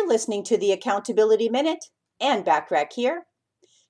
You're listening to the Accountability Minute and Backrack here.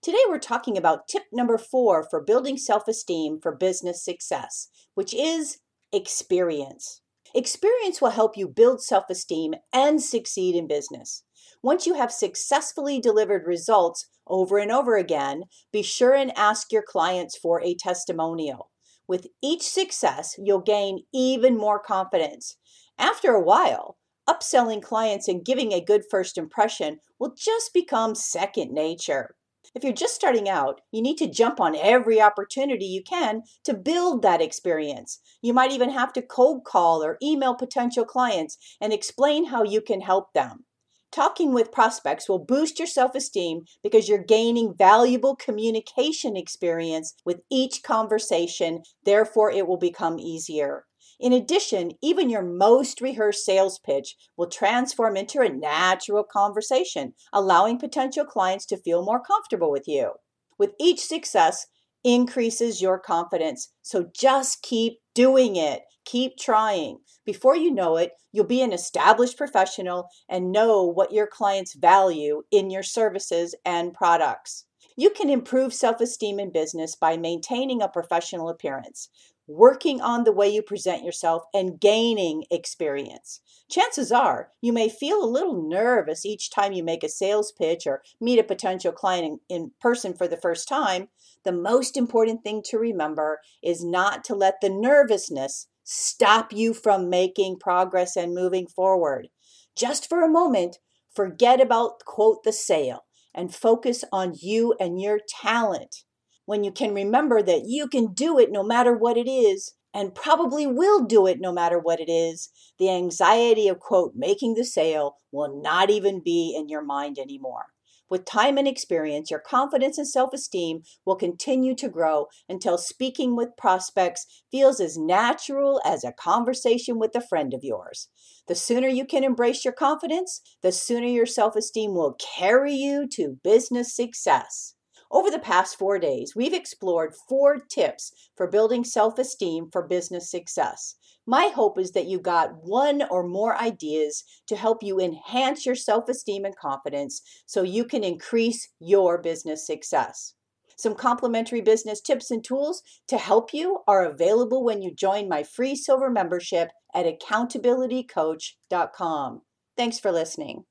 Today we're talking about tip number four for building self esteem for business success, which is experience. Experience will help you build self esteem and succeed in business. Once you have successfully delivered results over and over again, be sure and ask your clients for a testimonial. With each success, you'll gain even more confidence. After a while, upselling clients and giving a good first impression will just become second nature. If you're just starting out, you need to jump on every opportunity you can to build that experience. You might even have to cold call or email potential clients and explain how you can help them. Talking with prospects will boost your self esteem because you're gaining valuable communication experience with each conversation. Therefore, it will become easier. In addition, even your most rehearsed sales pitch will transform into a natural conversation, allowing potential clients to feel more comfortable with you. With each success, increases your confidence. So just keep doing it. Keep trying. Before you know it, you'll be an established professional and know what your clients value in your services and products. You can improve self esteem in business by maintaining a professional appearance working on the way you present yourself, and gaining experience. Chances are you may feel a little nervous each time you make a sales pitch or meet a potential client in, in, person for the first time. The most important thing to remember is not to let the nervousness stop you from making progress and moving forward. Just for a moment, forget about, quote, the sale and focus on you and your talent when you can remember that you can do it no matter what it is and probably will do it no matter what it is, the anxiety of, quote, making the sale will not even be in your mind anymore. With time and experience, your confidence and self esteem will continue to grow until speaking with prospects feels as natural as a conversation with a friend of yours. The sooner you can embrace your confidence, the sooner your self esteem will carry you to business success. Over the past four days, we've explored four tips for building self esteem for business success. My hope is that you got one or more ideas to help you enhance your self esteem and confidence so you can increase your business success. Some complimentary business tips and tools to help you are available when you join my free silver membership at accountabilitycoach.com. Thanks for listening.